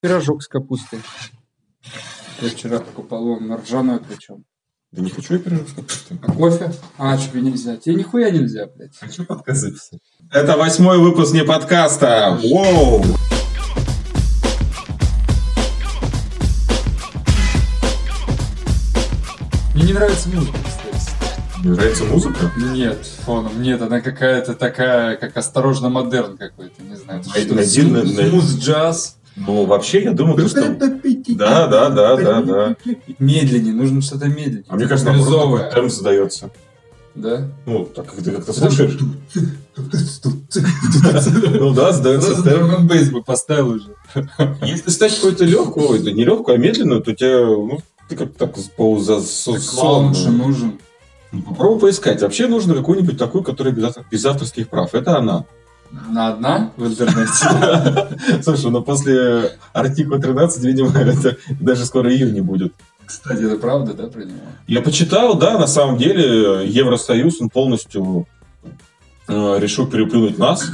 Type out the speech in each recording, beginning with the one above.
Пирожок с капустой. Я вчера покупал он ржаной причем. Да не хочу я пирожок с капустой. А кофе? А, тебе нельзя. Тебе нихуя нельзя, блядь. Хочу подкаст записать. Это восьмой выпуск не подкаста. Воу! Мне не нравится музыка, кстати. Мне нравится музыка? Нет, фоном, нет, она какая-то такая, как осторожно модерн какой-то, не знаю. На- смус джаз. Ну, вообще, я думаю, то, что... Да, да, да, да, да. Медленнее, нужно что-то медленнее. А мне кажется, наоборот, темп задается. Да? Ну, так как ты как-то слушаешь. Ну да, задается темп. бейс бы поставил уже. Если стать какой-то легкую, ой, да не легкую, а медленную, то тебя, ну, ты как так полза Клаун же нужен. Ну, Попробуй поискать. Вообще нужно какую-нибудь такую, которая без авторских прав. Это она. Она одна в интернете. Слушай, ну после артикла 13, видимо, это даже скоро ее не будет. Кстати, это правда, да, про него? Я почитал, да, на самом деле Евросоюз, он полностью э, решил переплюнуть нас,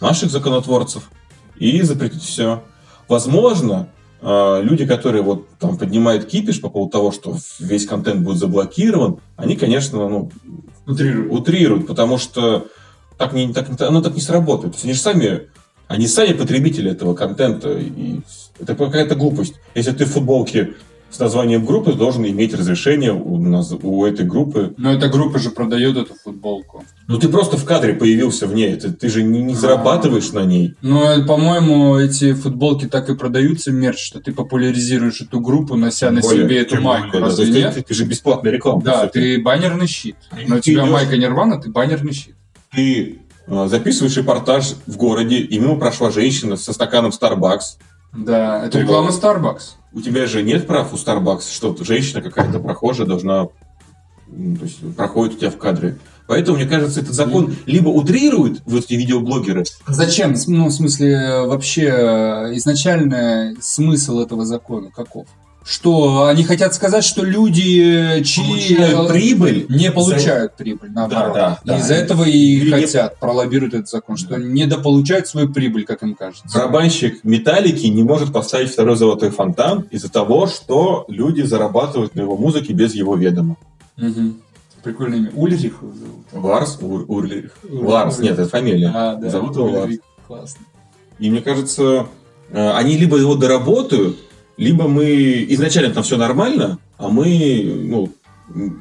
наших законотворцев, и запретить все. Возможно, э, люди, которые вот там поднимают кипиш по поводу того, что весь контент будет заблокирован, они, конечно, ну, Утрируй. утрируют, потому что так не, так, оно так не сработает. То есть они же сами, они сами потребители этого контента. И это какая-то глупость. Если ты в футболке с названием группы, ты должен иметь разрешение у, наз- у этой группы. Но эта группа же продает эту футболку. Ну ты просто в кадре появился в ней, ты, ты же не, не зарабатываешь на ней. Ну, э, по-моему, эти футболки так и продаются мерч, что ты популяризируешь эту группу, нося на Более- себе эту майку. более, да. Разве есть нет? Ты, ты же бесплатная реклама. Да, ты баннерный щит. Но у Ты тебя идешь- майка Нирвана, ты баннерный щит. Ты э, записываешь репортаж в городе, и мимо прошла женщина со стаканом Starbucks. Да, это реклама Starbucks. У тебя же нет прав у Starbucks, что женщина какая-то прохожая должна, то есть проходит у тебя в кадре. Поэтому, мне кажется, этот закон либо утрирует вот эти видеоблогеры, Зачем? С- Ну, в смысле, э, вообще, э, изначальный смысл этого закона каков? Что они хотят сказать, что люди, э, чьи получают прибыль. не получают прибыль, наоборот. да, да. Из-за этого и Или не- хотят, пролоббируют этот закон, что недополучают свою прибыль, как им кажется. Барабанщик металлики не может поставить второй золотой фонтан из-за того, что люди зарабатывают на его музыке без его ведома. Мгм. Прикольное имя. Ульрих его зовут. Ларс Ур, Урлих. Ларс, нет, это фамилия. А, да. Зовут его Ларс. Ульрих. Классно. И мне кажется, э, они либо его доработают, либо мы изначально там все нормально, а мы, ну,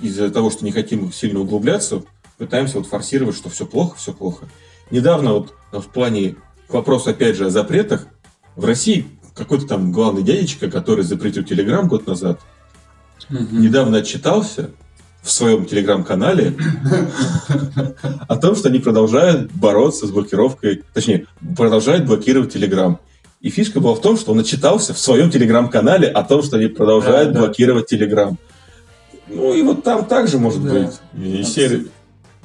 из-за того, что не хотим сильно углубляться, пытаемся вот форсировать, что все плохо, все плохо. Недавно вот в плане к вопросу, опять же, о запретах, в России какой-то там главный дядечка, который запретил Телеграм год назад, Мгм. недавно отчитался в своем телеграм-канале о том, что они продолжают бороться с блокировкой, точнее, продолжают блокировать телеграм. И фишка была в том, что он отчитался в своем телеграм-канале о том, что они продолжают Да, да. блокировать телеграм. Ну и вот там также может Да. быть. И серия-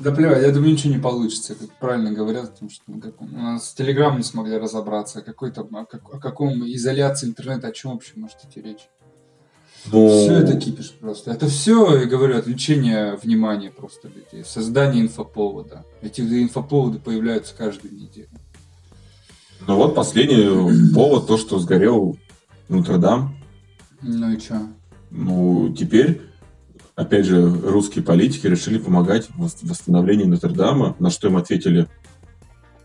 Да плевать, я думаю, ничего не получится, как правильно говорят, потому что как, у нас с Телеграм не смогли разобраться, какой там, о, как- о каком изоляции интернета, о чем вообще может идти речь. Ну, Все это кипиш просто. Это все, я говорю, отвлечение внимания просто людей, создание инфоповода. Эти инфоповоды появляются каждую неделю. Ну вот последний повод, то, что сгорел Нотр-Дам. Ну и что? Ну, теперь, опять же, русские политики решили помогать в вос- восстановлению Нотр-Дама, на что им ответили,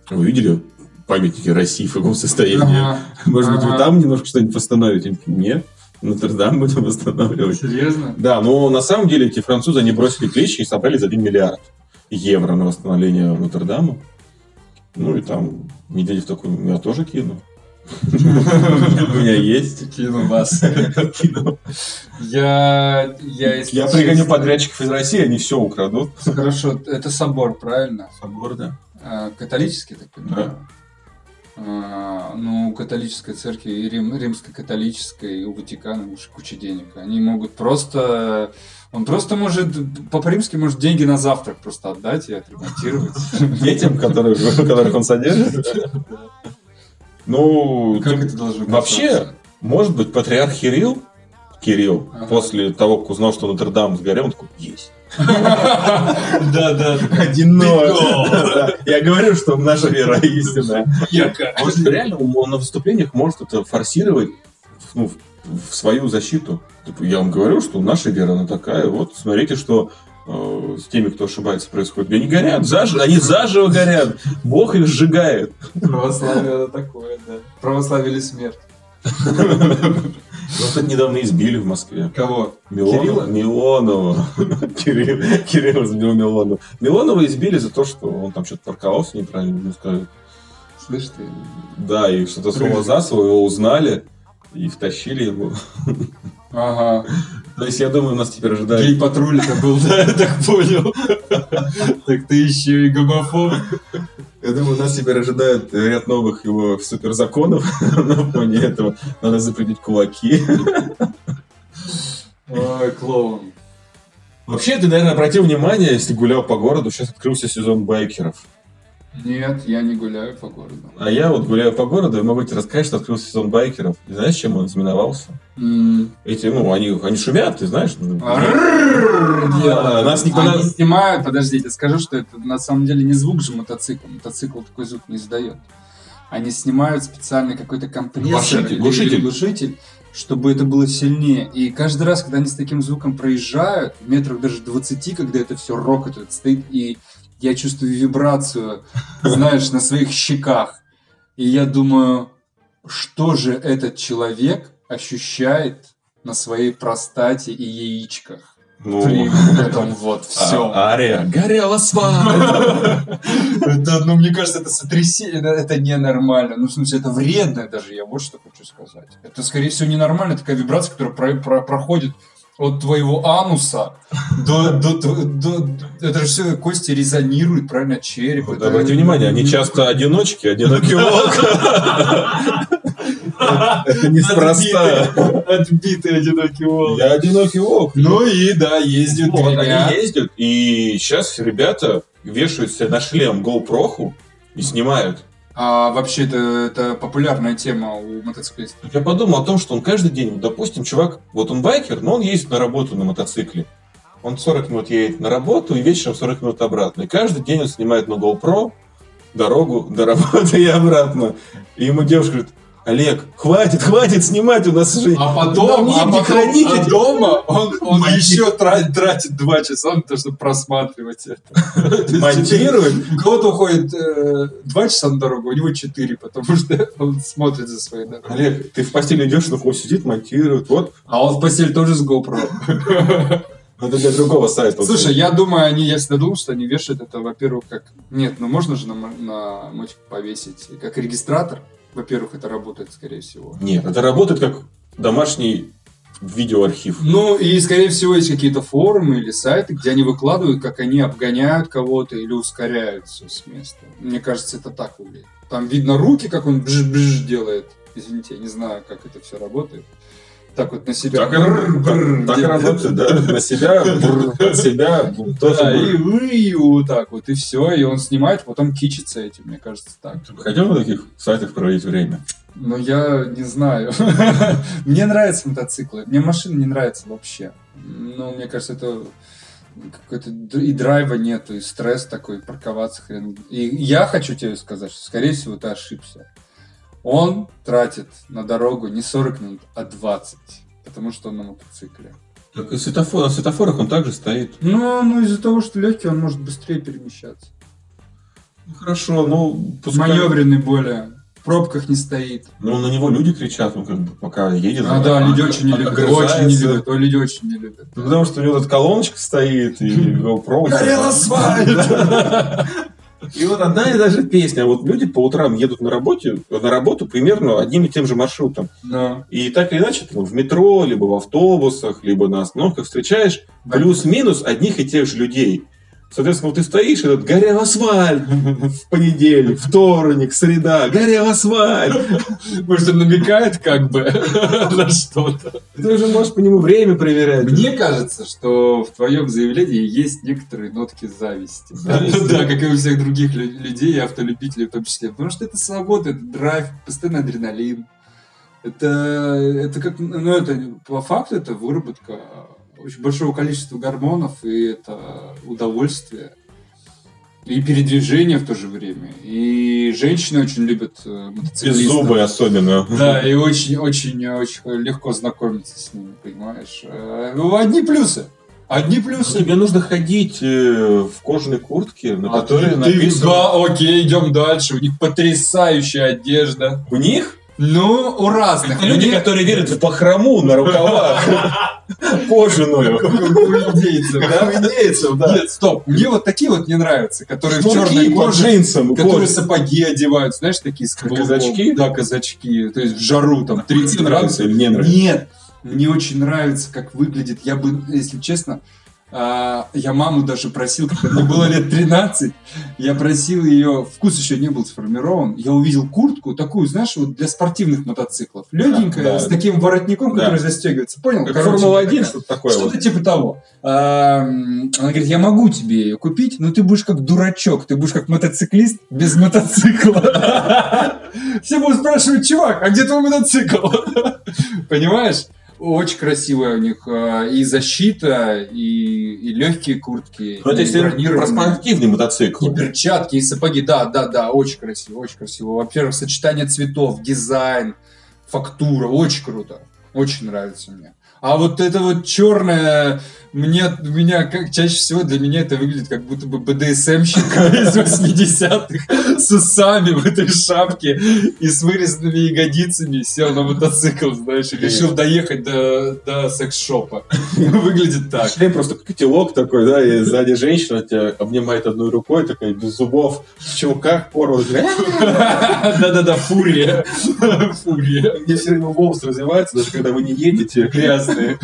вы видели памятники России в каком состоянии? Может быть, вы Ага. там немножко что-нибудь восстановите? Нет, Нотр-Дам будем восстанавливать. Серьезно? Да, но на самом деле эти французы, они бросили клещи и собрали за 1 миллиард евро на восстановление Нотр-Дама. Ну и там Медведев такой, я тоже кину. У меня есть. Кину вас. Я, я, если Я пригоню подрядчиков из России, они все украдут. Хорошо, это собор, правильно? Собор, да. А, Католический, так понимаю? Ну, у католической церкви, и Рим, римско-католической, и у Ватикана уж куча денег. Они могут просто... Он просто может, по-римски может деньги на завтрак просто отдать и отремонтировать. Детям, которых, которых он содержит. Ну, Как это должно вообще, может быть, патриарх Кирилл, Кирилл, после того, как узнал, что Нотр-Дам сгорел, он такой, есть. Да, да. Один Я говорю, что наша вера истинная. Яка. Может, реально он на выступлениях может это форсировать ну, в, свою защиту. Типа, я вам говорю, что наша вера, она такая. Вот, смотрите, что э, с теми, кто ошибается, происходит. Они горят, заж... они заживо горят. Бог их сжигает. Православие это такое, да. Православие или смерть. Вот тут недавно избили в Москве. Кого? Милонова. Кирилла? Милонова. Кирилл, Кирилл сбил Милонова. Милонова избили за то, что он там что-то парковался неправильно, ну, сказали. Слышь ты? Да, и что-то слово за слово его узнали и втащили его. Ага. То есть, я думаю, нас теперь ожидает... Гей-патруль это был, да, я так понял. Так ты еще и гомофоб. Я думаю, нас теперь ожидает ряд новых его суперзаконов на фоне этого. Надо запретить кулаки. Ой, клоун. Вообще, ты, наверное, обратил внимание, если гулял по городу, сейчас открылся сезон байкеров. Нет, я не гуляю по городу. А я вот гуляю по городу и могу тебе рассказать, что открылся сезон байкеров. И знаешь, чем он знаменовался? М. Эти, ну, они, они шумят, ты знаешь. ну, нас никто Они снимают, подождите, скажу, что это на самом деле не звук же мотоцикла. Мотоцикл такой звук не издает. Они снимают специальный какой-то компрессор Глушитель, глушитель. глушитель, чтобы это было сильнее. И каждый раз, когда они с таким звуком проезжают, метров даже 20, когда это все рокотает, стоит, и я чувствую вибрацию, знаешь, на своих щеках. И я думаю, что же этот человек ощущает на своей простате и яичках? Ну, При этом вот все. а- Ария. Горел асфальт. Это, ну, мне кажется, это сотрясение, это, ненормально. Ну, в смысле, это вредно даже, я вот что хочу сказать. Это, скорее всего, ненормально, такая вибрация, которая про- про- проходит от твоего ануса до, до, до, до- Это же все кости резонируют, правильно, череп. Вот Это- Обрати внимание, они часто одиночки, одинокий волк. Это неспроста. Отбитый одинокий волк. Я одинокий волк. Ну и, да, ездят Вот, они ездят, и сейчас ребята вешают себе на шлем GoPro и снимают. А вообще, это, это популярная тема у мотоциклистов. Я подумал о том, что он каждый день, допустим, чувак, вот он байкер, но он ездит на работу на мотоцикле. Он 40 минут едет на работу и вечером 40 минут обратно. И каждый день он снимает на GoPro дорогу до работы и обратно. И ему девушка говорит, Олег, хватит, хватит снимать, у нас же... А потом, а потом хранить а дома он, он Монти- еще тратит, тратит два часа на то, чтобы просматривать это. монтирует. У кого-то уходит э, два часа на дорогу, у него четыре, потому что он смотрит за своей дорогой. Олег, ты в постели идешь, но он сидит, монтирует. Вот, А он в постель тоже с GoPro. это для другого сайта. Слушай, я думаю, они, я всегда думал, что они вешают это, во-первых, как... Нет, ну можно же на, на мотик повесить, как регистратор. Во-первых, это работает, скорее всего. Нет, это работает как домашний видеоархив. Ну, и, скорее всего, есть какие-то форумы или сайты, где они выкладывают, как они обгоняют кого-то или ускоряются с места. Мне кажется, это так выглядит. Там видно руки, как он бж-бж делает. Извините, я не знаю, как это все работает. Так вот на себя. Так, Бррр, так делает. работает, да. На себя, бррр, от себя, тоже. Да, и, и вот так вот, и все, и он снимает, потом кичится этим, мне кажется, так. Ты бы хотел на таких сайтах проводить время? Но я не знаю. Мне нравятся мотоциклы. Мне машины не нравятся вообще. Ну, мне кажется, это какой-то и драйва нету, и стресс такой, парковаться хрен. И я хочу тебе сказать, что, скорее всего, ты ошибся. Он тратит на дорогу не 40 минут, а 20. Потому что он на мотоцикле. Так и светофор, на светофорах он также стоит. Ну, ну из-за того, что легкий, он может быстрее перемещаться. Ну, хорошо, ну, пускай- Маневренный более. В пробках не стоит. Ну, на него люди кричат, ну, как бы, пока едет. А, да, люди очень не любят. Очень не любят. Ой, люди очень не любят. Ну, потому что у него тут колоночка стоит, и GoPro. Горел асфальт! И вот одна и та же песня. Вот люди по утрам едут на работе, на работу примерно одним и тем же маршрутом. Да. И так или иначе, ты в метро, либо в автобусах, либо на остановках встречаешь плюс-минус одних и тех же людей. Соответственно, вот ты стоишь, и этот горел асфальт в понедельник, вторник, среда, горел асфальт. Может, он намекает как бы на что-то. Ты уже можешь по нему время проверять. Мне кажется, что в твоем заявлении есть некоторые нотки зависти. Да, как и у всех других лю- людей, и автолюбителей в том числе. Потому что это свобода, это драйв, постоянный адреналин. Это, это как, ну, это по факту это выработка очень большого количества гормонов, и это удовольствие. И передвижение в то же время. И женщины очень любят э, мотоциклистов. Зубы особенно. Да, и очень-очень-очень легко знакомиться с ними, понимаешь. Э, Ну, одни плюсы. Одни плюсы. Тебе нужно ходить э, в кожаной куртке, на А которой ты- написано... Да, окей, идем дальше. У них потрясающая одежда. У них Ну, у разных. это люди, Мне- которые верят в бахрому на рукавах. Кожаную. У индейцев, да? У индейцев, да. Нет, стоп. Мне вот такие вот не нравятся, которые в черной коже, джинсам. которые сапоги одевают, знаешь, такие с казачки? Да, казачки. То есть в жару там 30 Тебе нравится градусов. или не нравится? Нет, мне очень нравится, как выглядит. Я бы, если честно, а, я маму даже просил, когда мне было лет 13, я просил ее, вкус еще не был сформирован, я увидел куртку такую, знаешь, вот для спортивных мотоциклов, легенькая, да. с таким воротником, Да. который застегивается, понял? Как Короче, Формула-1, такая. что-то. Что-то вот. типа того. А, Она говорит, я могу тебе ее купить, но ты будешь как дурачок, ты будешь как мотоциклист без мотоцикла. Все будут спрашивать, чувак, а где твой мотоцикл? Понимаешь? Очень красивая у них а, и защита, и, и легкие куртки, Ну, это если про спортивный мотоцикл. и перчатки, и сапоги. Да, да, да, очень красиво, очень красиво. Во-первых, сочетание цветов, дизайн, фактура, очень круто. Очень нравится мне. А вот это вот черное, мне, меня, как чаще всего для меня это выглядит как будто бы БДСМщик из 80-х с усами в этой шапке и с вырезанными ягодицами сел на мотоцикл, знаешь, и решил доехать до, до секс-шопа. Выглядит так. Шлем просто котелок такой, да, и сзади женщина тебя обнимает одной рукой, такая без зубов, в чулках порван. Да-да-да, фурия. Фурия. Мне все время волосы развиваются, даже когда вы не едете. Грязные.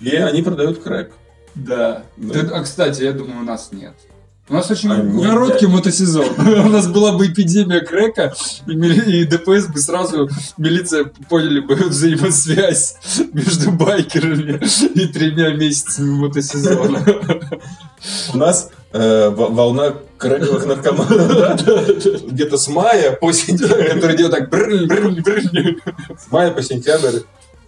И они продают крэк. Да. Да. Ты- А, кстати, я думаю, у нас нет. У нас очень А, нет, короткий мотосезон. У нас была бы эпидемия крека, и, мили- и ДПС бы сразу, милиция поняли бы взаимосвязь между байкерами и тремя месяцами мотосезона. У нас э, во- волна крэковых наркоманов где-то с мая по сентябрь, Который делает так с мая по сентябрь.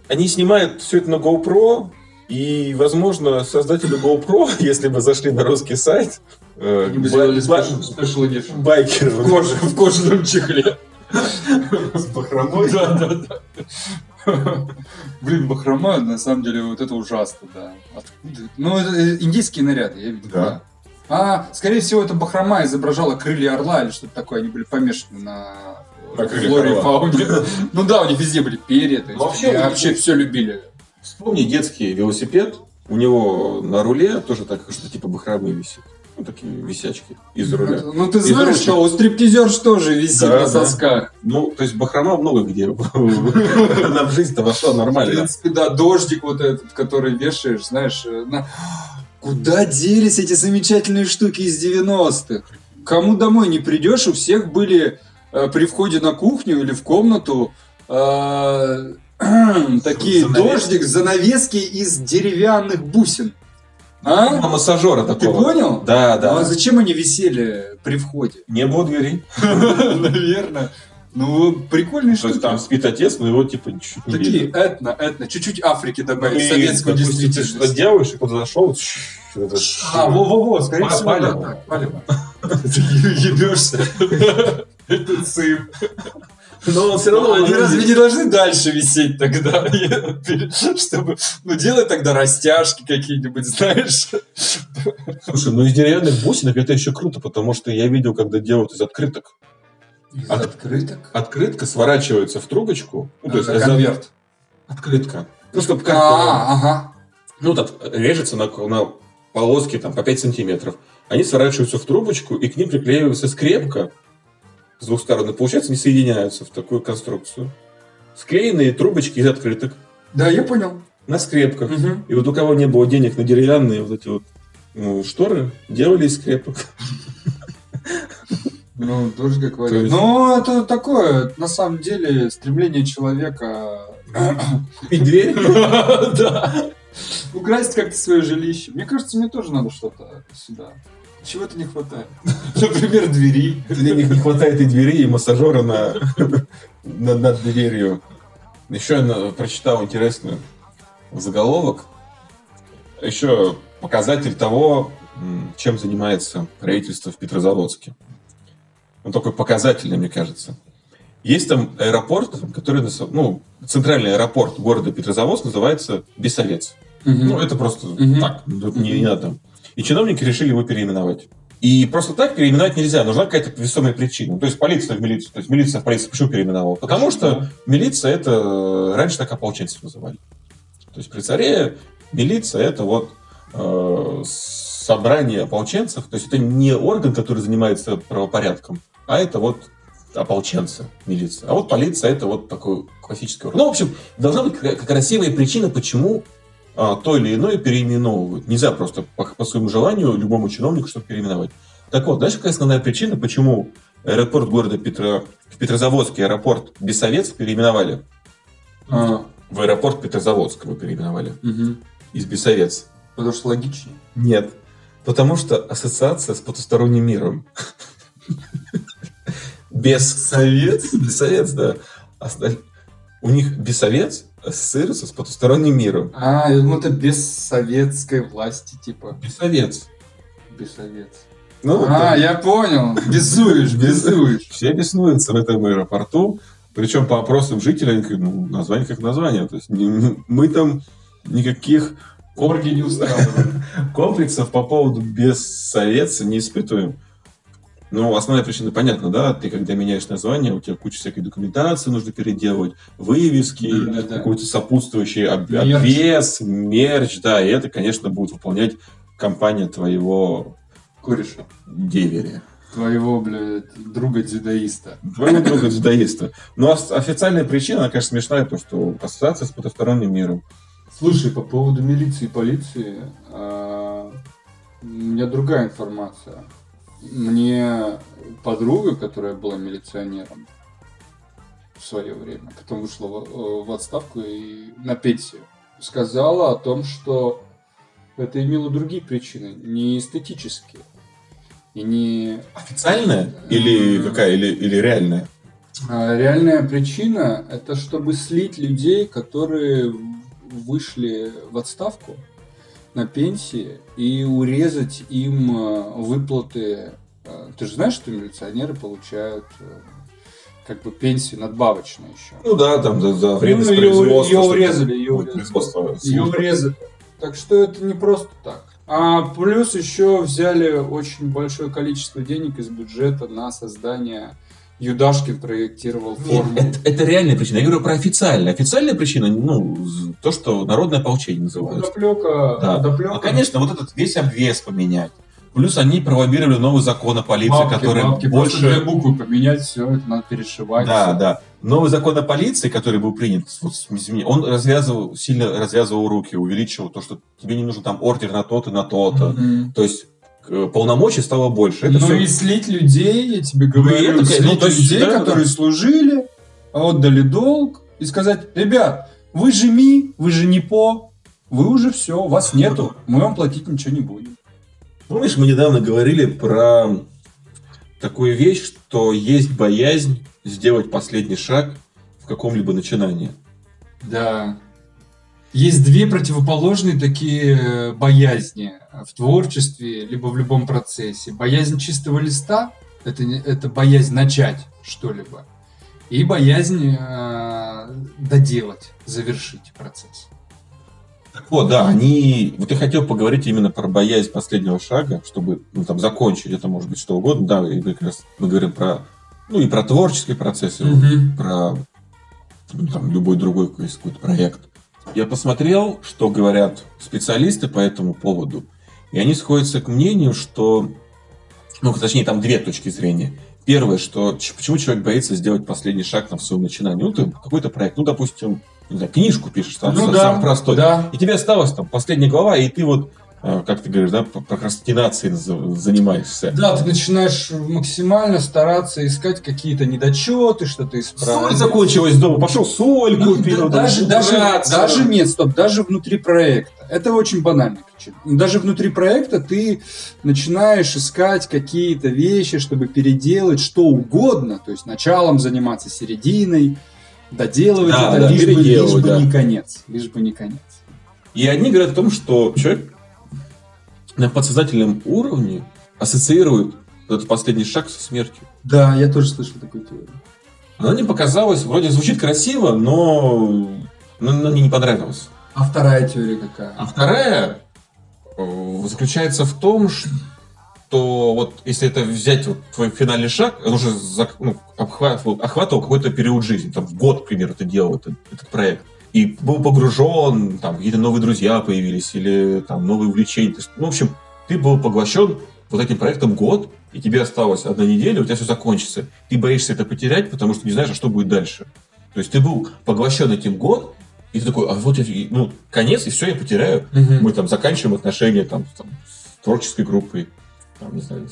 Они снимают все это на GoPro, и, возможно, создатели GoPro, если бы зашли на русский сайт, э, Они бы бай- сделали бай- special special edition. байкеры В коже- в кожаном чехле. с бахромой. Да, да, да. Блин, бахрома, на самом деле, вот это ужасно, да. Откуда? Ну, это э, индийские наряды, я видел, Да. А, скорее всего, это бахрома изображала крылья орла или что-то такое. Они были помешаны на На крыльях флоре и орла. фауне. Ну да, у них везде были перья. вообще все любили. Вспомни детский велосипед. У него на руле тоже так, что типа бахромы висит. Ну, такие висячки из руля. Ну, ты Из знаешь, ручек. что у стриптизерш тоже висит Да, на да. сосках. Ну, то есть бахрома много где. Она в жизнь-то вошла В нормально. принципе, да, дождик вот этот, который вешаешь, знаешь, э, на- Куда делись эти замечательные штуки из 90-х? Кому домой не придешь, у всех были э, при входе на кухню или в комнату э, такие дождик, занавески из деревянных бусин. А А? массажера Ты такого. понял? Да, А да. зачем они висели при входе? Не было дверей. Наверное. Ну, прикольные То есть там спит отец, но его типа чуть не Такие этно, этно, чуть-чуть Африки добавить, И, советскую допустим, ты действительность. что-то делаешь, и кто-то зашел, А, во-во-во, скорее всего, палево. да, палево. Ты ебешься. Это цим. Но он все равно Они разве не должны дальше висеть тогда? Чтобы, ну, делай тогда растяжки какие-нибудь, знаешь? Слушай, ну из деревянных бусинок это еще круто, потому что я видел, когда делают из открыток. Из От- открыток? Открытка сворачивается в трубочку. Ну, то есть Конверт. Открытка. Ну, чтобы как А, ага. ну, так, режется на, на полоски там, по 5 сантиметров. Они сворачиваются в трубочку, и к ним приклеивается скрепка с двух сторон. И, получается, они соединяются в такую конструкцию. Склеенные трубочки из открыток Да, я понял. на скрепках. Мгм. И вот у кого не было денег на деревянные вот эти вот ну, шторы, делали из скрепок. Ну, тоже как вариант. есть- Ну, это такое, на самом деле, стремление человека... Купить дверь. Да. Украсть как-то свое жилище. Мне кажется, мне тоже надо что-то сюда. Чего-то не хватает. Например, двери. Них не хватает и двери, и массажера на, на- над дверью. Еще я прочитал интересный заголовок. Еще показатель того, чем занимается правительство в Петрозаводске. Он такой показательный, мне кажется. Есть там аэропорт, который, ну, центральный аэропорт города Петрозаводск называется Бессовец. Угу. Ну, это просто угу. так, тут не, не надо. И чиновники решили его переименовать. И просто так переименовать нельзя, нужна какая-то весомая причина. То есть полиция в милицию. То есть милиция в полицию почему переименовала? Потому что милиция это раньше так ополченцев называли. То есть при царе милиция это вот э, собрание ополченцев. То есть это не орган, который занимается правопорядком, а это вот ополченцы, милиция. А вот полиция это вот такой классический орган. Ну, в общем, должна быть красивая причина, почему то или иное переименовывают. Нельзя просто по, по своему желанию любому чиновнику что-то переименовать. Так вот, знаешь, какая основная причина, почему аэропорт города Петро... в Петрозаводске аэропорт Бессовец переименовали? А. В аэропорт Петрозаводск его переименовали. Угу. Из Бессовец. Потому что логичнее? Нет. Потому что ассоциация с потусторонним миром. Бессовец? Бессовец, да. У них бессовец ассоциируется с потусторонним миром. А, я думал, это без советской власти, типа. Бессовец. Бессовец. Ну, а, да. я понял. Бесуешь, бесуешь. Все беснуются в этом аэропорту. Причем по опросам жителей, ну, название как название. То есть мы там никаких Орги не комплексов по поводу бессоветца не испытываем. Ну, основная причина понятна, да? Ты, когда меняешь название, у тебя куча всякой документации нужно переделывать, вывески, да, да, какой-то сопутствующий об- мерч. обвес, мерч, да, и это, конечно, будет выполнять компания твоего... Кореша. Деверя. Твоего, блядь, друга-дзюдоиста. Твоего друга-дзюдоиста. Но официальная причина, она, конечно, смешная, то, что ассоциация с потусторонним миром. Слушай, по поводу милиции и полиции, а, у меня другая информация. Мне подруга, которая была милиционером в свое время, потом вышла в, отставку и на пенсию, сказала о том, что это имело другие причины, не эстетические. И не... Официальная? Или какая? Или, или реальная? А, реальная причина – это чтобы слить людей, которые вышли в отставку, на пенсии и урезать им э, выплаты. Э, ты же знаешь, что милиционеры получают э, как бы пенсию надбавочную еще. Ну да, там за, за время ну, ее, ее урезали, ее урезали. Ее урезали. Так что это не просто так. А плюс еще взяли очень большое количество денег из бюджета на создание Юдашкин проектировал форму. Нет, это, это реальная причина. Я говорю про официальную. Официальная причина, ну, то, что народное ополчение называется. Доплека, да. доплека. Ну, конечно, вот этот весь обвес поменять. Плюс они пролоббировали новый закон о полиции, бабки, который бабки, больше... Просто буквы поменять, все это надо перешивать. Да, все. да. Новый закон о полиции, который был принят, вот, он развязывал, сильно развязывал руки, увеличивал то, что тебе не нужен там ордер на то-то, на то-то. Mm-hmm. То есть полномочий стало больше. Это ну все... и слить людей, я тебе говорю, ну, это, слить ну, людей, да, которые да. служили, отдали долг, и сказать, ребят, вы же ми, вы же не по, вы уже все, вас нету, мы вам платить ничего не будем. Помнишь, мы недавно говорили про такую вещь, что есть боязнь сделать последний шаг в каком-либо начинании. Да. Есть две противоположные такие э, боязни в творчестве, либо в любом процессе. Боязнь чистого листа – это, это боязнь начать что-либо. И боязнь э, доделать, завершить процесс. Так вот, да, они... Вот я хотел поговорить именно про боязнь последнего шага, чтобы ну, там, закончить это, может быть, что угодно. Да, и как раз мы говорим про... Ну, и про творческий процесс, угу. про ну, там, любой другой какой-то проект. Я посмотрел, что говорят специалисты по этому поводу, и они сходятся к мнению, что, ну, точнее, там две точки зрения. Первое, что почему человек боится сделать последний шаг на своем начинании? Ну, ты какой-то проект, ну, допустим, не знаю, книжку пишешь, там, ну, да, самый простой. Да. И тебе осталось там последняя глава, и ты вот как ты говоришь, да, прокрастинацией занимаешься. Да, ты начинаешь максимально стараться искать какие-то недочеты, что-то исправить. Соль закончилась дома, пошел соль ну, купил. Да, даже, даже, даже нет, стоп, даже внутри проекта. Это очень банальная причина. Даже внутри проекта ты начинаешь искать какие-то вещи, чтобы переделать что угодно, то есть началом заниматься серединой, доделывать да, это, да, лишь, бы, лишь бы да. не конец. Лишь бы не конец. И одни говорят о том, что человек на подсознательном уровне ассоциируют этот последний шаг со смертью. Да, я тоже слышал такую теорию. Она мне показалась, вроде звучит красиво, но, но, но мне не понравилось. А вторая теория какая? А вторая э, заключается в том, что вот если это взять вот твой финальный шаг, он уже ну, охватывал, охватывал какой-то период жизни, там в год, к примеру, ты делал этот, этот проект. И был погружен, там какие-то новые друзья появились, или там новые увлечения. Ну, в общем, ты был поглощен вот этим проектом год, и тебе осталось одна неделя, у тебя все закончится. Ты боишься это потерять, потому что не знаешь, а что будет дальше. То есть ты был поглощен этим год, и ты такой, а вот я, ну, конец, и все, я потеряю. Угу. Мы там заканчиваем отношения там, там, с творческой группой, там, не знаю,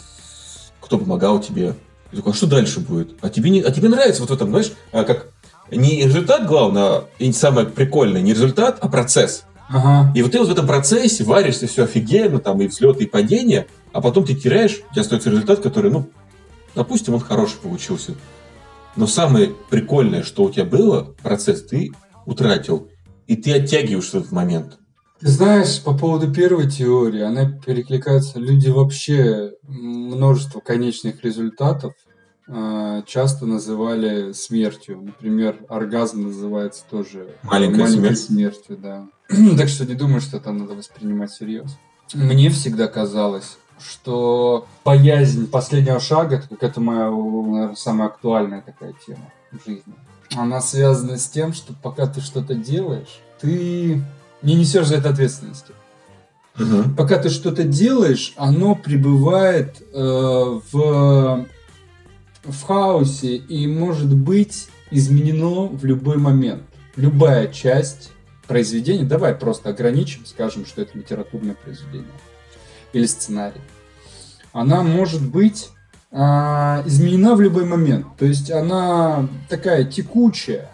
кто помогал тебе. Ты такой, а что дальше будет? А тебе, не, а тебе нравится вот в этом, знаешь, а как не результат главное, и самое прикольное, не результат, а процесс. Ага. И вот ты вот в этом процессе варишься, все офигенно, там и взлеты, и падения, а потом ты теряешь, у тебя остается результат, который, ну, допустим, он хороший получился. Но самое прикольное, что у тебя было, процесс ты утратил, и ты оттягиваешь этот момент. Ты знаешь, по поводу первой теории, она перекликается. Люди вообще множество конечных результатов часто называли смертью. Например, оргазм называется тоже маленькой, маленькой смерть. смертью. Да. так что не думаю, что это надо воспринимать серьезно. Мне всегда казалось, что боязнь последнего шага, это моя, наверное, самая актуальная такая тема в жизни. Она связана с тем, что пока ты что-то делаешь, ты не несешь за это ответственности. Угу. Пока ты что-то делаешь, оно пребывает э, в, в хаосе и может быть изменено в любой момент. Любая часть произведения, давай просто ограничим, скажем, что это литературное произведение или сценарий, она может быть а, изменена в любой момент. То есть она такая текучая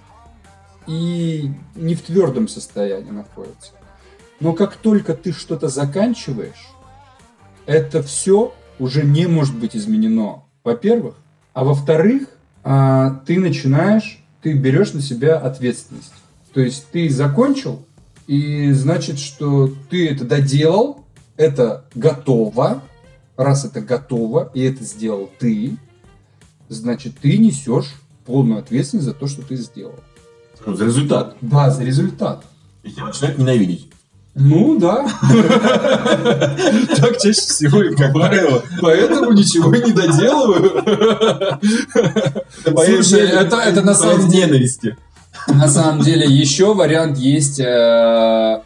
и не в твердом состоянии находится. Но как только ты что-то заканчиваешь, это все уже не может быть изменено, во-первых. А во-вторых, а, ты начинаешь, ты берешь на себя ответственность. То есть ты закончил, и значит, что ты это доделал, это готово. Раз это готово, и это сделал ты, значит, ты несешь полную ответственность за то, что ты сделал. За результат. Да, за результат. И тебя начинают ненавидеть. Ну да. Так чаще всего и бывает. Поэтому ничего не доделываю. Слушай, это на самом деле... ненависти. На самом деле еще вариант есть э,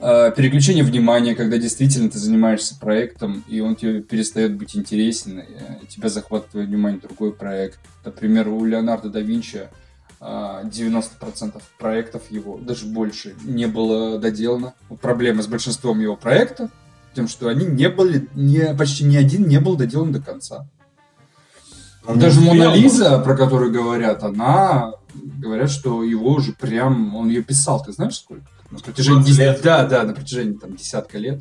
э, переключение внимания, когда действительно ты занимаешься проектом, и он тебе перестает быть интересен, и тебя захватывает внимание другой проект. Например, у Леонардо да Винчи 90% э, проектов его, даже больше, не было доделано. Проблема с большинством его проектов, тем, что они не были, не, почти ни один не был доделан до конца. Он даже Мона Лиза, про которую говорят, она говорят, что его уже прям, он ее писал, ты знаешь сколько? На протяжении 10 лет. Да, да, на протяжении там десятка лет.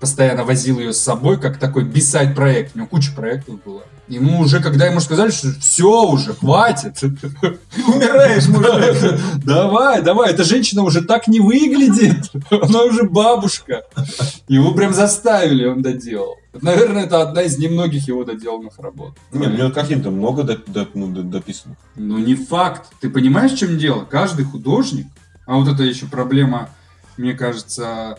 Постоянно возил ее с собой, как такой бисайд проект. У него куча проектов было. Ему уже, когда ему сказали, что все уже, хватит. Умираешь, мужик. Давай, давай, эта женщина уже так не выглядит. Она уже бабушка. Его прям заставили, он доделал. Наверное, это одна из немногих его доделанных работ. Нет, у него картин-то много ну, дописано. Ну, не факт. Ты понимаешь, в чем дело? Каждый художник, а вот это еще проблема, мне кажется,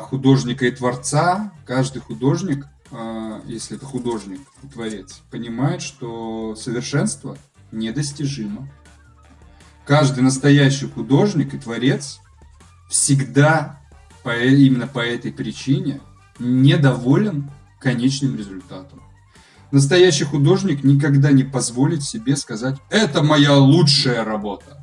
художника и творца, каждый художник, а, если это художник и творец, понимает, что совершенство недостижимо. Каждый настоящий художник и творец всегда по, именно по этой причине недоволен конечным результатом. Настоящий художник никогда не позволит себе сказать «это моя лучшая работа».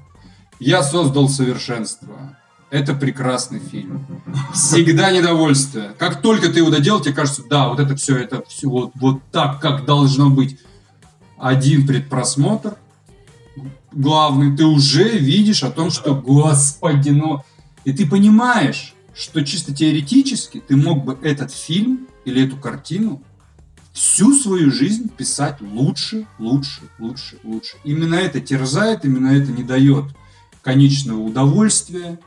Я создал совершенство. Это прекрасный фильм. Всегда недовольствие. Как только ты его доделал, тебе кажется, да, вот это все, это все вот, вот так, как должно быть. Один предпросмотр, главный, ты уже видишь о том, что, господи, ну... И ты понимаешь, что чисто теоретически ты мог бы этот фильм или эту картину всю свою жизнь писать лучше, лучше, лучше, лучше. Именно это терзает, именно это не дает конечного удовольствия,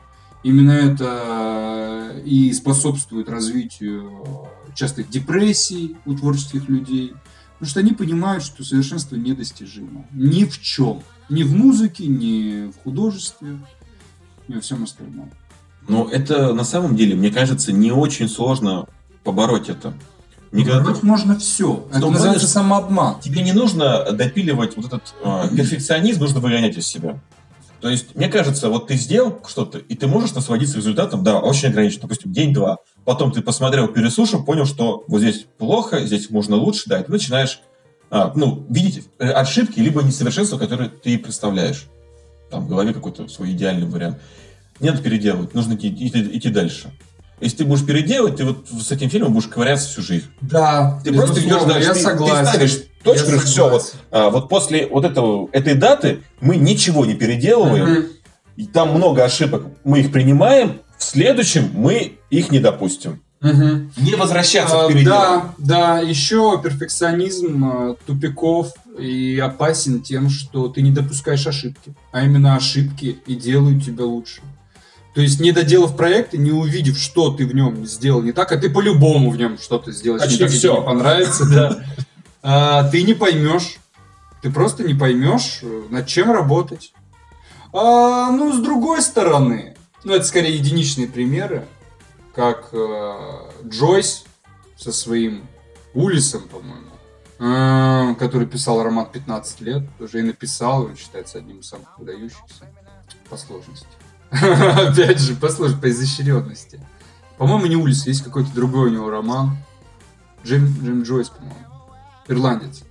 Именно это и способствует развитию частых депрессий у творческих людей. Потому что они понимают, что совершенство недостижимо. Ни в чем. Ни в музыке, ни в художестве, ни во всем остальном. Но это на самом деле, мне кажется, не очень сложно побороть это. Никогда... Побороть можно все. Это называется самообман. Тебе не нужно допиливать вот этот э, перфекционизм, нужно выгонять из себя. То есть, мне кажется, вот ты сделал что-то, и ты можешь насладиться результатом, да, очень ограниченно, допустим, день-два. Потом ты посмотрел, переслушал, понял, что вот здесь плохо, здесь можно лучше, да, и ты начинаешь а, ну, видеть э, ошибки, либо несовершенства, которые ты представляешь. Там в голове какой-то свой идеальный вариант. Не надо переделывать, нужно идти, идти, идти дальше. Если ты будешь переделывать, ты вот с этим фильмом будешь ковыряться всю жизнь. Да, ты просто идешь дальше. Я ты, согласен. Ты ставишь говоришь, все, вот, а, вот после вот этого, этой даты мы ничего не переделываем, угу. и там много ошибок, мы их принимаем, в следующем мы их не допустим. Угу. Не возвращаться а, к Да, да, еще перфекционизм а, тупиков и опасен тем, что ты не допускаешь ошибки, а именно ошибки и делают тебя лучше. То есть, не доделав проект и не увидев, что ты в нем сделал не так, а ты по-любому в нем что-то сделаешь Почти не так, все. не понравится, да. А, ты не поймешь. Ты просто не поймешь, над чем работать. А, ну, с другой стороны, ну, это скорее единичные примеры, как э, Джойс со своим Улисом, по-моему, э, который писал роман 15 лет, уже и написал, он считается одним из самых выдающихся по сложности. Опять же, послушай, по изощренности. По-моему, не Улис, есть какой-то другой у него роман. Джим, Джим Джойс, по-моему. Ирландец.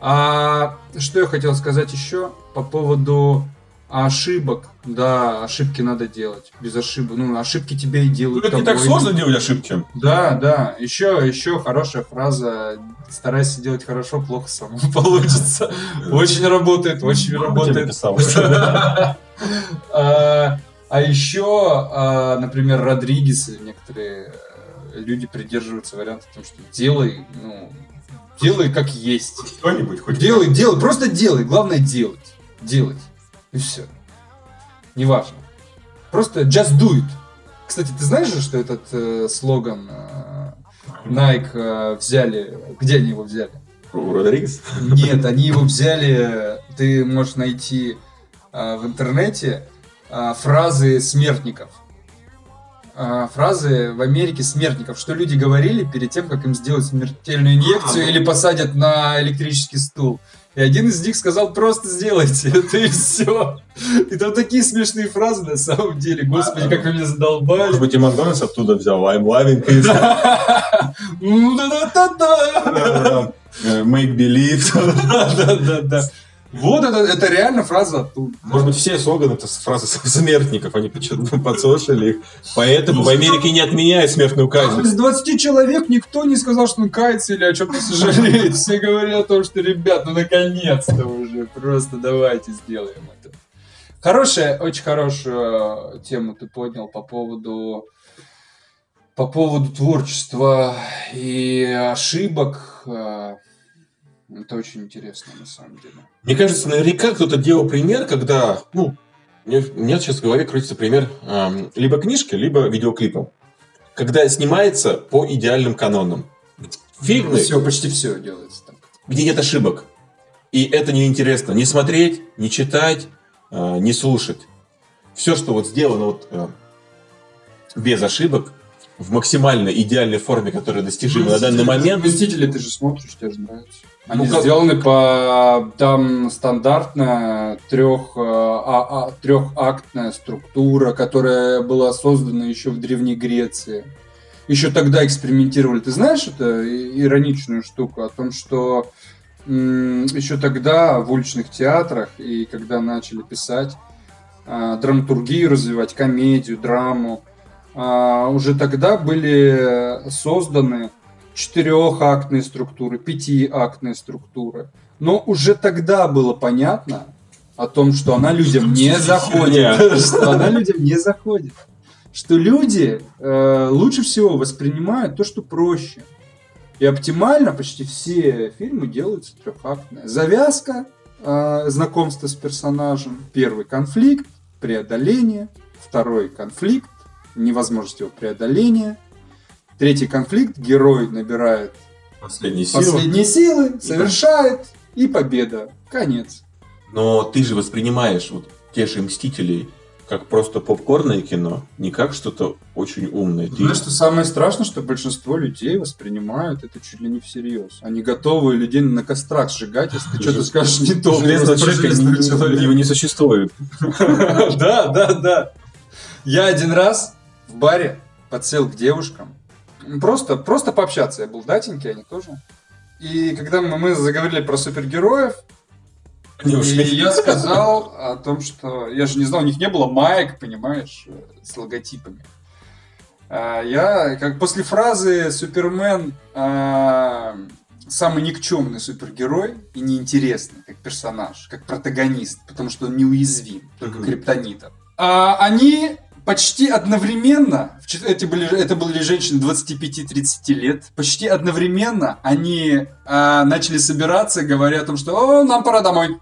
А что я хотел сказать еще по поводу ошибок. Да, ошибки надо делать. Без ошибок. Ну, ошибки тебе и делают. Ну, это не так сложно делать ошибки. Да, да. Еще, еще хорошая фраза. Старайся делать хорошо, плохо само получится. Очень работает, очень работает. А еще, а, например, Родригес некоторые э, люди придерживаются варианта том, что делай, ну, делай как есть. Что-нибудь хоть. Делай, делай, просто делай. Главное делать. Делать. И все. Неважно. Просто just do it. Кстати, ты знаешь же, что этот э, слоган э, Nike э, взяли... Где они его взяли? У Родригес? Нет, они его взяли... Ты можешь найти э, в интернете а, фразы смертников. А, фразы в Америке смертников, что люди говорили перед тем, как им сделать смертельную инъекцию или посадят на электрический стул. И один из них сказал, просто сделайте это и все. И там такие смешные фразы на самом деле. Господи, как вы меня задолбали. Может быть, и Макдональдс оттуда взял. I'm loving it. Да-да-да. Make believe. Да-да-да. Вот это, это реально фраза оттуда. Может быть, все слоганы это фразы смертников, они почему-то подслушали их. Поэтому в Америке не отменяют смертную казнь. Из 20 человек никто не сказал, что он кается или о чем-то сожалеет. Все говорят о том, что, ребят, ну наконец-то уже, просто давайте сделаем это. Хорошая, очень хорошую тему ты поднял по поводу по поводу творчества и ошибок. Это очень интересно, на самом деле. Мне кажется, наверняка кто-то делал пример, когда, ну, мне, у меня сейчас в голове крутится пример э, либо книжки, либо видеоклипа. Когда снимается по идеальным канонам. Фильмы... Все, почти все делается так. Где нет ошибок. И это неинтересно. Не смотреть, не читать, э, не слушать. Все, что вот сделано вот, э, без ошибок, в максимально идеальной форме, которая достижима на данный момент. Мстители ты же смотришь, тебе же нравится. Они ну, сделаны по там стандартная трех, а, а, трехактная структура, которая была создана еще в Древней Греции. Еще тогда экспериментировали. Ты знаешь это ироничную штуку о том, что м- еще тогда в уличных театрах и когда начали писать а, драматургию развивать, комедию, драму, уже тогда были созданы четырехактные структуры, пятиактные структуры. Но уже тогда было понятно о том, что она людям не заходит. Что она людям не заходит. Что люди э, лучше всего воспринимают то, что проще. И оптимально почти все фильмы делаются трехактные. Завязка, э, знакомство с персонажем, первый конфликт, преодоление, Второй конфликт, невозможность его преодоления. Третий конфликт, герой набирает Последние силы. последние силы, совершает, и победа. Конец. Но ты же воспринимаешь вот те же Мстителей как просто попкорное кино, не как что-то очень умное. Ты- Знаешь, что самое страшное, что большинство людей воспринимают это чуть ли не всерьез. Они готовы людей на кострах сжигать, если ты что-то скажешь не то. Железного человека. его не существует. Да, да, да. Я один раз в баре подсел к девушкам. Просто, просто пообщаться. Я был датенький, они тоже. И когда мы, мы заговорили про супергероев, Они и ушли. я сказал о том, что... Я же не знал, у них не было маек, понимаешь, э, с логотипами. А Я, как после фразы «Супермен а, самый никчемный супергерой и неинтересный как персонаж, как протагонист, потому что он неуязвим, только Мгм. криптонитом». А они почти одновременно, эти были, это были женщины 25-30 лет, почти одновременно они а, начали собираться, говоря о том, что «О, нам пора домой»,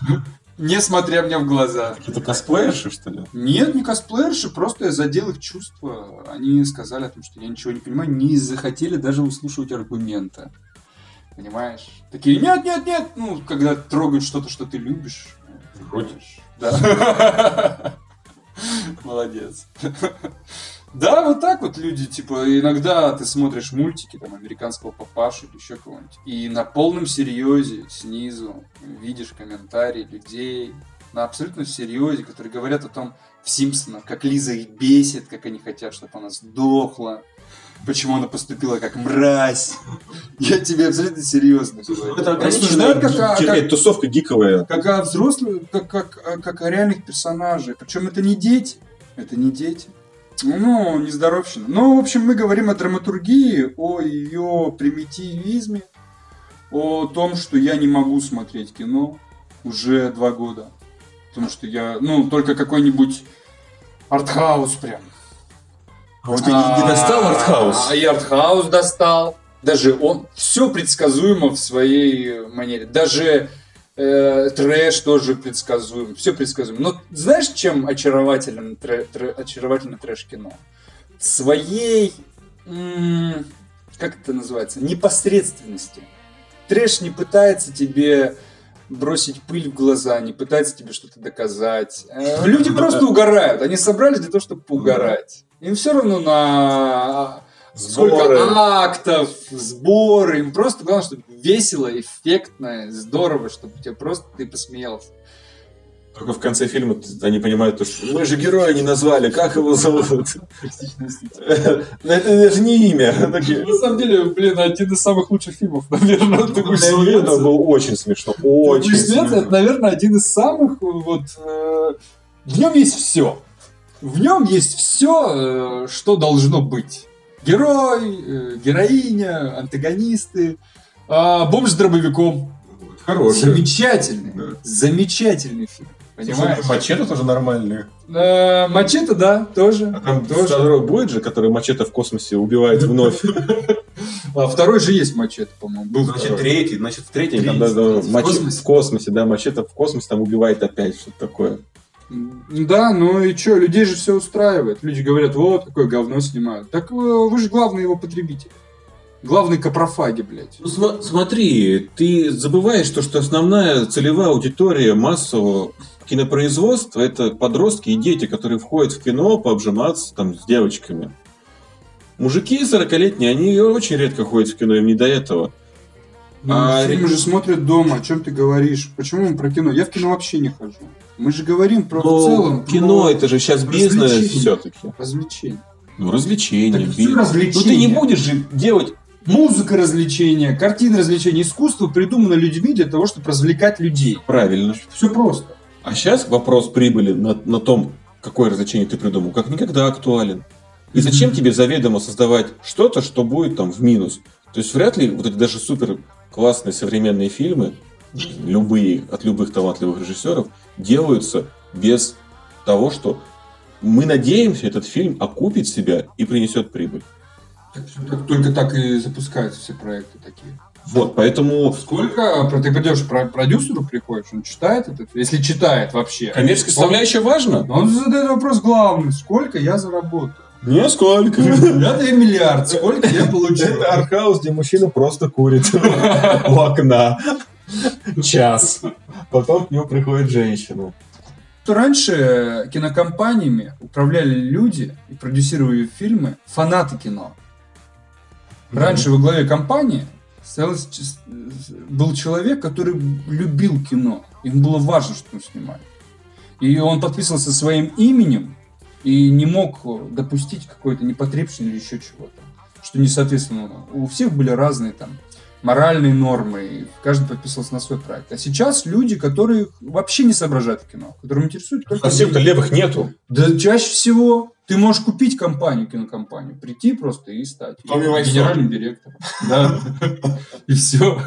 не смотря мне в глаза. Какие-то косплеерши, что ли? Нет, не косплеерши, просто я задел их чувства. Они сказали о том, что я ничего не понимаю, не захотели даже выслушивать аргумента. Понимаешь? Такие, нет, нет, нет, ну, когда трогают что-то, что ты любишь. Вроде. Да. Молодец. Да, вот так вот люди, типа, иногда ты смотришь мультики, там, американского папашу или еще кого-нибудь, и на полном серьезе снизу видишь комментарии людей, на абсолютно серьезе, которые говорят о том, в Симпсонах, как Лиза их бесит, как они хотят, чтобы она сдохла, почему она поступила как мразь. Я тебе абсолютно серьезно говорю. Это рассуждают как о- как- тусовка гиковая. как о взрослых, как, как, о- как о реальных персонажей. Причем это не дети. Это не дети. Ну, нездоровщина. Ну, в общем, мы говорим о драматургии, о ее примитивизме, о том, что я не могу смотреть кино уже два года. Потому что я, ну, только какой-нибудь артхаус прям. А тебя не- не достал артхаус? А и артхаус достал. Даже он все предсказуемо в своей манере. Даже э, трэш тоже предсказуем. Все предсказуемо. Но знаешь, чем очарователен, трэ- трэ- очаровательно трэш-кино? Своей, м, как это называется, непосредственности. Трэш не пытается тебе бросить пыль в глаза, не пытается тебе что-то доказать. Э, Люди просто угорают. Они собрались для того, чтобы поугарать. Им все равно на Сборы. сколько актов, сборы. Им просто главное, чтобы весело, эффектно, здорово, чтобы тебе просто ты посмеялся. Только в конце фильма они понимают, то, что мы же героя не назвали, как его зовут? Ну, Это даже не имя. Такие, На самом деле, блин, один из самых лучших фильмов, наверное. Ты будешь Это смеяться. было очень смешно. Очень смеяться, это, смешно. наверное, один из самых вот. э, В нем есть все. В нем есть все, что должно быть. Герой, э, героиня, антагонисты, а, бомж с дробовиком. Хороший. Замечательный. Да. Замечательный фильм. Понимаешь? Мачете тоже нормальный. Э, Мачете, да, тоже. А там тоже. второй будет же, который мачете в космосе убивает вновь. А второй же есть мачете, по-моему. Был Значит, второй. третий, значит, в третьем Третий, там да, да, в космосе. в космосе, да, мачете в космосе там убивает опять что-то такое. Да, ну и что, людей же все устраивает. Люди говорят, вот, какое говно снимают. Так э, вы же главный его потребитель. Главный капрофаги, блядь. Ну, сма- смотри, ты забываешь то, что основная целевая аудитория массового кинопроизводства это подростки и дети, которые входят в кино пообжиматься там с девочками. Мужики 40-летние, они очень редко ходят в кино, им не до этого. Ну, А, фильмы же смотрят дома, о чем ты говоришь? Почему мы про кино? Я в кино вообще не хожу. Мы же говорим про в Но целом. кино про это же сейчас бизнес развлечение. все-таки. развлечение. Ну, развлечения. Так развлечение. Ну, ты не будешь же делать... Музыка развлечения, картины развлечения, искусство придумано людьми для того, чтобы развлекать людей. Правильно. Все просто. А сейчас вопрос прибыли на, на том, какое развлечение ты придумал, как никогда актуален. И зачем тебе заведомо создавать что-то, что будет там в минус? То есть вряд ли вот эти даже супер классные современные фильмы, любые, от любых талантливых режиссеров, делаются без того, что мы надеемся, этот фильм окупит себя и принесет прибыль. Так, только так и запускаются все проекты такие. Вот, поэтому... Сколько ты придешь про продюсеру приходишь, он читает это? Если читает вообще. Коммерческая составляющая важна. Он задает вопрос главный. Сколько я заработаю? Не сколько. Я даю миллиард. Сколько я получу? Это архаус, где мужчина просто курит у окна. Час. Потом к нему приходит женщина. Раньше кинокомпаниями управляли люди и продюсировали фильмы фанаты кино. Раньше во главе компании стоялось, был человек, который любил кино. Им было важно, что он снимает. И он подписывался своим именем и не мог допустить какой-то непотребщины или еще чего-то. Что не соответственно. У всех были разные там моральные нормы, и каждый подписывался на свой проект. А сейчас люди, которые вообще не соображают в кино, которым. А всех-то левых нету. Да чаще всего ты можешь купить компанию, кинокомпанию, прийти просто и стать генеральным директором. Да. И все.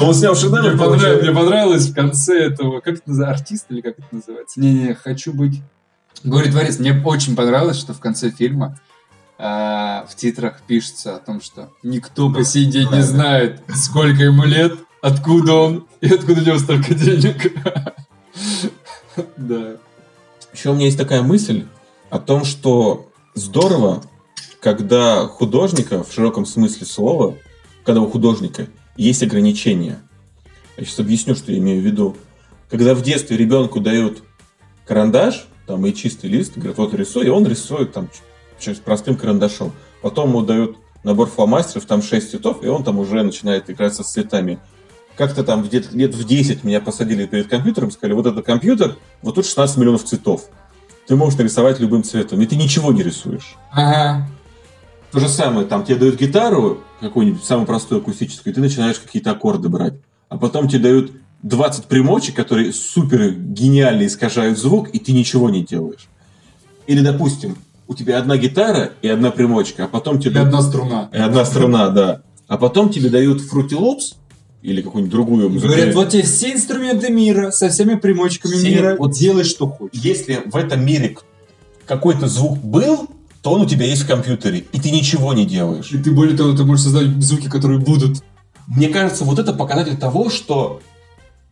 Он снял шедевр. Мне понравилось в конце этого, как это называется, артист или как это называется? Не-не, хочу быть... Говорит Творец, мне очень понравилось, что в конце фильма а, в титрах пишется о том, что никто по сей день не знает, сколько ему лет, откуда он и откуда у него столько денег. Да. Еще у меня есть такая мысль о том, что здорово, когда художника в широком смысле слова, когда у художника есть ограничения. Я сейчас объясню, что я имею в виду. Когда в детстве ребенку дают карандаш, там и чистый лист, говорят, вот рисуй, и он рисует там простым карандашом. Потом ему дают набор фломастеров, там 6 цветов, и он там уже начинает играться с цветами. Как-то там где-то лет в 10 меня посадили перед компьютером, сказали, вот это компьютер, вот тут 16 миллионов цветов. Ты можешь нарисовать любым цветом, и ты ничего не рисуешь. Ага. То же самое, там тебе дают гитару, какую-нибудь самую простую акустическую, и ты начинаешь какие-то аккорды брать. А потом тебе дают 20 примочек, которые супер гениально искажают звук, и ты ничего не делаешь. Или, допустим, у тебя одна гитара и одна примочка, а потом тебе... И одна струна. И одна струна, да. А потом тебе дают Fruity Loops или какую-нибудь другую музыку. Говорят, вот тебе все инструменты мира со всеми примочками все, мира, вот делай, что хочешь. Если в этом мире какой-то звук был, то он у тебя есть в компьютере, и ты ничего не делаешь. И ты, более того, ты можешь создать звуки, которые будут. Мне кажется, вот это показатель того, что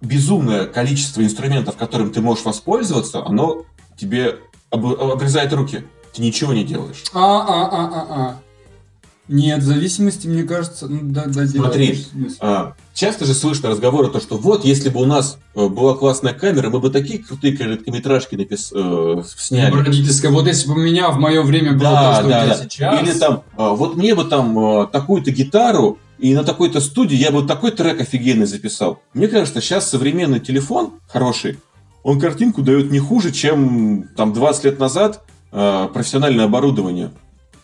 безумное количество инструментов, которым ты можешь воспользоваться, оно тебе обрезает руки. Ты ничего не делаешь. А, а, а, а, а. Нет, зависимости, мне кажется, ну да, да. Смотри, а, часто же слышно разговоры о том, что вот, если бы у нас э, была классная камера, мы бы такие крутые короткометражки напис... э, сняли. Родительская, вот если бы у меня в мое время было да, то, что да, у тебя да. сейчас. Или там, а, вот мне бы там а, такую-то гитару, и на такой-то студии я бы такой трек офигенный записал. Мне кажется, сейчас современный телефон хороший, он картинку дает не хуже, чем там 20 лет назад Э, профессиональное оборудование.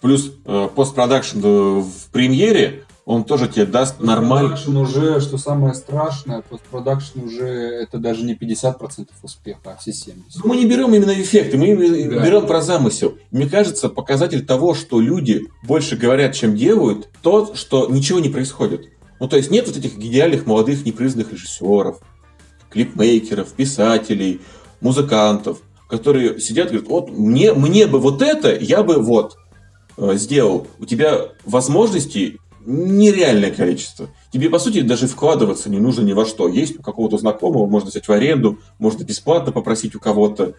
Плюс э, постпродакшн в премьере, он тоже тебе даст нормально. Постпродакшн уже, что самое страшное, постпродакшн уже это даже не 50% успеха, а все 70%. Ну, мы не берем именно эффекты, мы да. берем про замысел. Мне кажется, показатель того, что люди больше говорят, чем делают, то, что ничего не происходит. Ну, то есть нет вот этих идеальных молодых непризнанных режиссеров, клипмейкеров, писателей, музыкантов которые сидят и говорят, вот мне, мне бы вот это, я бы вот э, сделал. У тебя возможностей нереальное количество. Тебе, по сути, даже вкладываться не нужно ни во что. Есть у какого-то знакомого, можно взять в аренду, можно бесплатно попросить у кого-то.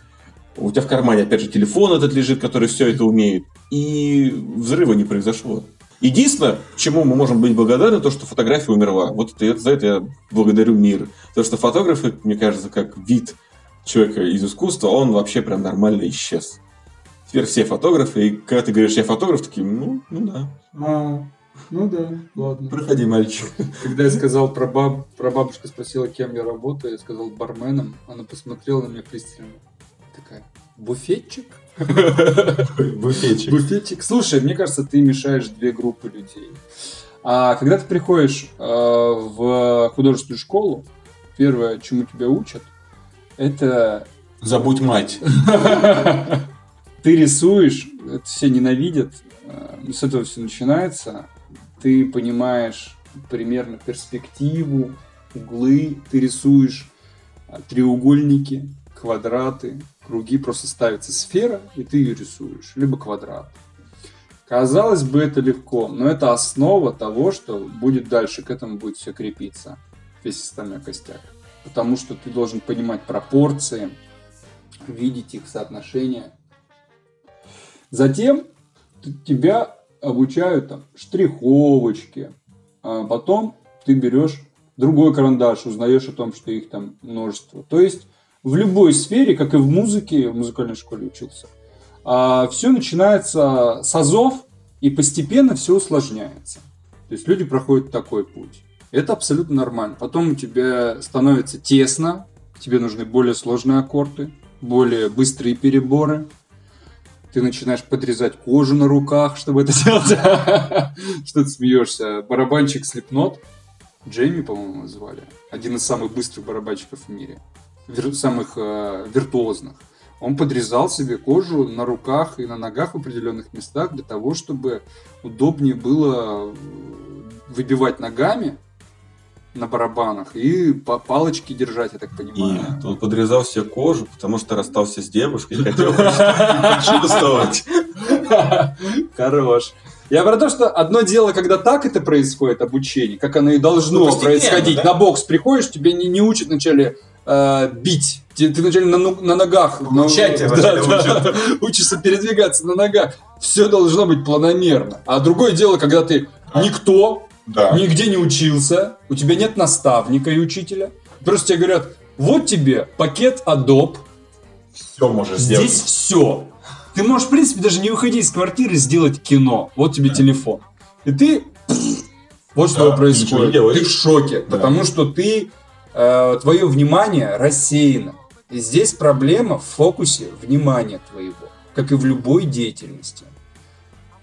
У тебя в кармане, опять же, телефон этот лежит, который все это умеет. И взрыва не произошло. Единственное, чему мы можем быть благодарны, то, что фотография умерла. Вот это, за это я благодарю мир. Потому что фотографы, мне кажется, как вид – человека из искусства, он вообще прям нормально исчез. Теперь все фотографы, и когда ты говоришь, я фотограф, такие, ну, ну да. А, ну да, ладно. Проходи, мальчик. Когда я сказал про баб, про бабушка спросила, кем я работаю, я сказал барменом, она посмотрела на меня пристально. Такая, буфетчик? Буфетчик. Буфетчик. Слушай, мне кажется, ты мешаешь две группы людей. А когда ты приходишь э, в художественную школу, первое, чему тебя учат, это... Забудь мать. Ты рисуешь, это все ненавидят, э, с этого все начинается. Ты понимаешь примерно перспективу, углы, ты рисуешь э, треугольники, квадраты, круги, просто ставится сфера, и ты ее рисуешь, либо квадрат. Казалось бы, это легко, но это основа того, что будет дальше, к этому будет все крепиться, весь остальной костяк. Потому что ты должен понимать пропорции, видеть их соотношение. Затем тебя обучают там штриховочки, а потом ты берешь другой карандаш, узнаешь о том, что их там множество. То есть в любой сфере, как и в музыке, в музыкальной школе учился, а, все начинается с азов, и постепенно все усложняется. То есть люди проходят такой путь. Это абсолютно нормально. Потом у тебя становится тесно, тебе нужны более сложные аккорды, более быстрые переборы. Ты начинаешь подрезать кожу на руках, чтобы это делать. Что ты смеешься? Барабанщик Слепнот, Джейми, по-моему, звали. Один из самых быстрых барабанщиков в мире. Самых э, виртуозных. Он подрезал себе кожу на руках и на ногах в определенных местах для того, чтобы удобнее было выбивать ногами на барабанах и по палочке держать, я так понимаю. Нет, он подрезал себе кожу, потому что расстался с девушкой и хотел почувствовать. Хорош. Я про то, что одно дело, когда так это происходит, обучение, как оно и должно ну, происходить. Да? На бокс приходишь, тебе не, не учат вначале э, бить. Ты, ты вначале на, на ногах. Обучать на, да, да, да, учишься передвигаться на ногах. Все должно быть планомерно. А другое дело, когда ты никто, да. нигде не учился, у тебя нет наставника и учителя. Просто тебе говорят, вот тебе пакет Adobe. Все можешь сделать. Здесь все. Ты можешь, в принципе, даже не выходить из квартиры сделать кино. Вот тебе телефон. И ты... Вот что да, происходит. Ты в шоке, да. потому что ты э, твое внимание рассеяно. И здесь проблема в фокусе внимания твоего, как и в любой деятельности.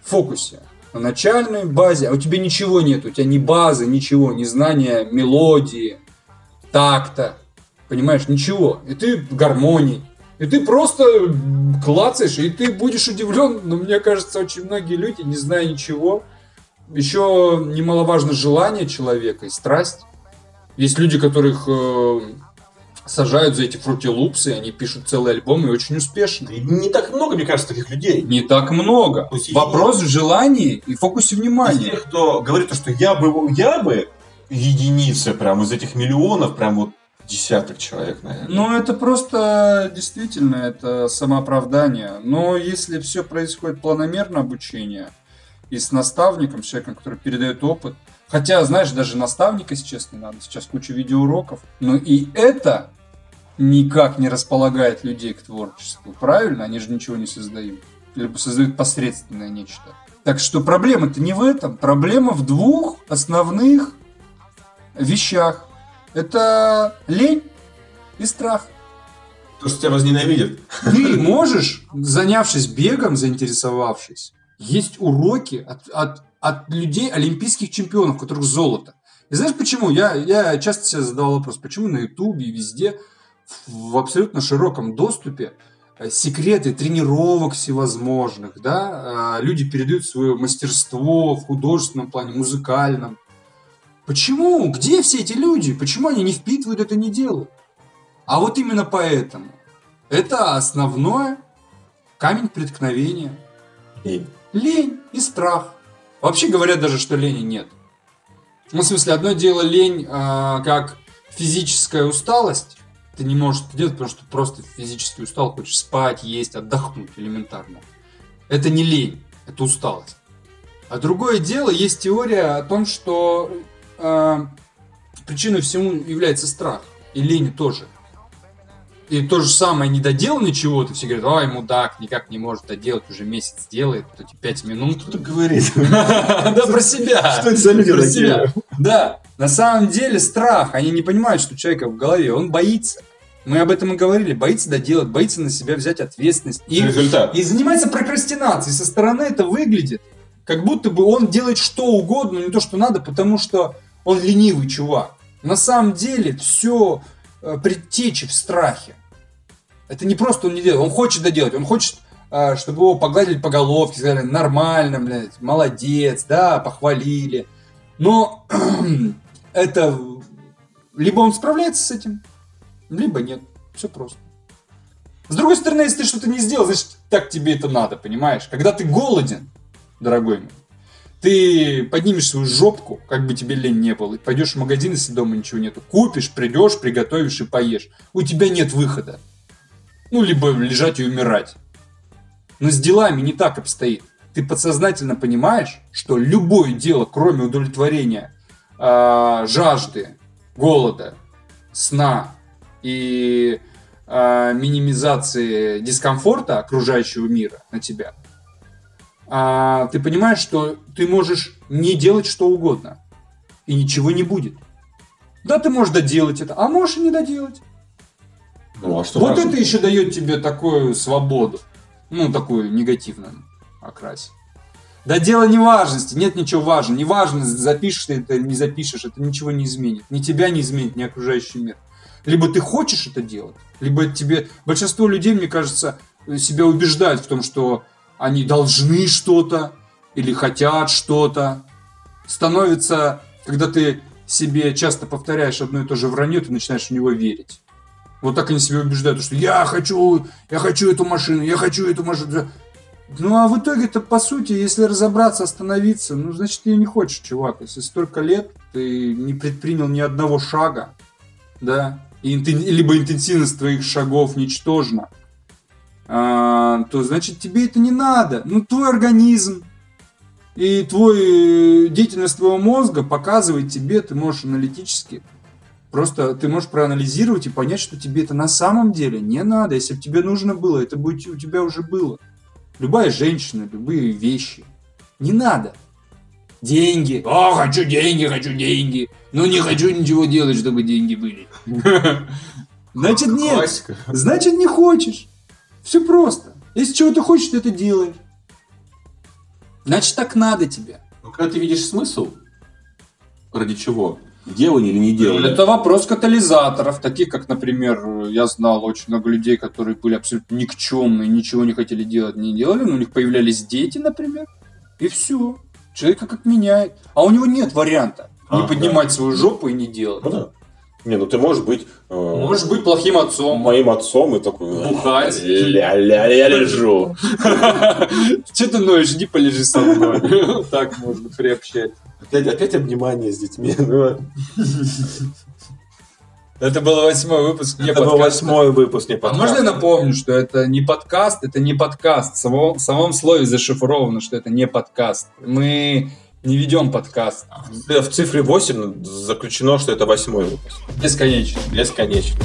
В фокусе. На начальной базе, а у тебя ничего нет, у тебя ни базы, ничего, ни знания мелодии, такта, понимаешь, ничего. И ты гармонии. И ты просто клацаешь, и ты будешь удивлен, но мне кажется, очень многие люди, не зная ничего, еще немаловажно желание человека и страсть. Есть люди, которых э, сажают за эти фрутилупсы, они пишут целый альбом и очень успешно. И не так много, мне кажется, таких людей. Не так много. есть, Вопрос в желании и фокусе внимания. Из тех, кто говорит, что я бы, я бы единицы прям из этих миллионов, прям вот десяток человек, наверное. Ну, это просто действительно это самооправдание. Но если все происходит планомерно обучение и с наставником, с человеком, который передает опыт, Хотя, знаешь, даже наставника сейчас не надо, сейчас куча видеоуроков. Но и это никак не располагает людей к творчеству. Правильно? Они же ничего не создают. Либо создают посредственное нечто. Так что проблема-то не в этом. Проблема в двух основных вещах. Это лень и страх. То, что тебя возненавидят. Ты можешь, занявшись бегом, заинтересовавшись, есть уроки от, от от людей, олимпийских чемпионов, у которых золото. И знаешь почему? Я, я часто себе задавал вопрос, почему на Ютубе и везде в абсолютно широком доступе э, секреты тренировок всевозможных, да, э, люди передают свое мастерство в художественном плане, музыкальном. Почему? Где все эти люди? Почему они не впитывают это, не делают? А вот именно поэтому. Это основное камень преткновения. Лень. Лень и страх. Вообще говорят даже, что лени нет. Ну, в смысле, одно дело лень, э, как физическая усталость. Ты не можешь это делать, потому что просто физически устал, хочешь спать, есть, отдохнуть элементарно. Это не лень, это усталость. А другое дело, есть теория о том, что э, причиной всему является страх. И лень тоже. И то же самое, не доделал ничего, то все говорят, ой, мудак, никак не может доделать, уже месяц делает, вот эти пять минут. Кто-то говорит. Да, про себя. Что это за люди такие? Да, на самом деле страх, они не понимают, что у человека в голове, он боится. Мы об этом и говорили, боится доделать, боится на себя взять ответственность. И, Результат. и занимается прокрастинацией. Со стороны это выглядит, как будто бы он делает что угодно, но не то, что надо, потому что он ленивый чувак. На самом деле все предтечи в страхе. Это не просто он не делает, он хочет доделать, он хочет, э, чтобы его погладили по головке, сказали, нормально, блядь, молодец, да, похвалили. Но это либо он справляется с этим, либо нет. Все просто. С другой стороны, если ты что-то не сделал, значит, так тебе это надо, понимаешь? Когда ты голоден, дорогой мой, ты поднимешь свою жопку, как бы тебе лень не было, и пойдешь в магазин, если дома ничего нету, купишь, придешь, приготовишь и поешь. У тебя нет выхода. Ну, либо лежать и умирать. Но с делами не так обстоит. Ты подсознательно понимаешь, что любое дело, кроме удовлетворения э, жажды, голода, сна и э, минимизации дискомфорта окружающего мира на тебя, э, ты понимаешь, что ты можешь не делать что угодно, и ничего не будет. Да, ты можешь доделать это, а можешь и не доделать. Ну, а что вот важно? это еще дает тебе такую свободу. Ну, такую негативную окрасе. Да дело не важности, нет ничего важного. Не важно, запишешь ты это или не запишешь, это ничего не изменит. Ни тебя не изменит, ни окружающий мир. Либо ты хочешь это делать, либо тебе... Большинство людей, мне кажется, себя убеждают в том, что они должны что-то или хотят что-то. Становится, когда ты себе часто повторяешь одно и то же вранье, ты начинаешь в него верить. Вот так они себя убеждают, что я хочу, я хочу эту машину, я хочу эту машину. Ну, а в итоге-то, по сути, если разобраться, остановиться, ну, значит, ты не хочешь, чувак. Если столько лет ты не предпринял ни одного шага, да, и либо интенсивность твоих шагов ничтожна, а, то, значит, тебе это не надо. Ну, твой организм и твой, э, деятельность твоего мозга показывает тебе, ты можешь аналитически Просто ты можешь проанализировать и понять, что тебе это на самом деле не надо. Если бы тебе нужно было, это бы у тебя уже было. Любая женщина, любые вещи. Не надо. Деньги. О, хочу деньги, хочу деньги. Но не хочу ничего делать, чтобы деньги были. Значит, нет. Значит, не хочешь. Все просто. Если чего ты хочешь, ты это делаешь. Значит, так надо тебе. Ну, когда ты видишь смысл, ради чего? Делание или не делание? Это вопрос катализаторов, таких как, например, я знал очень много людей, которые были абсолютно никчемные, ничего не хотели делать, не делали, но у них появлялись дети, например, и все. Человека как меняет. А у него нет варианта не А, поднимать свою жопу и не делать. Ну да. Не, ну ты можешь быть э, Можешь быть плохим отцом. моим отцом и такой... Бухать. Ля-ля, я лежу. Че ты ноешь, иди полежи со мной. Так можно приобщать. Опять, опять обнимание с детьми. Это был восьмой выпуск. не Это был восьмой выпуск, не А подкаст. можно я напомню, что это не подкаст, это не подкаст. В самом, в самом слове зашифровано, что это не подкаст. Мы не ведем подкаст. В цифре 8 заключено, что это восьмой выпуск. Бесконечно. Бесконечно.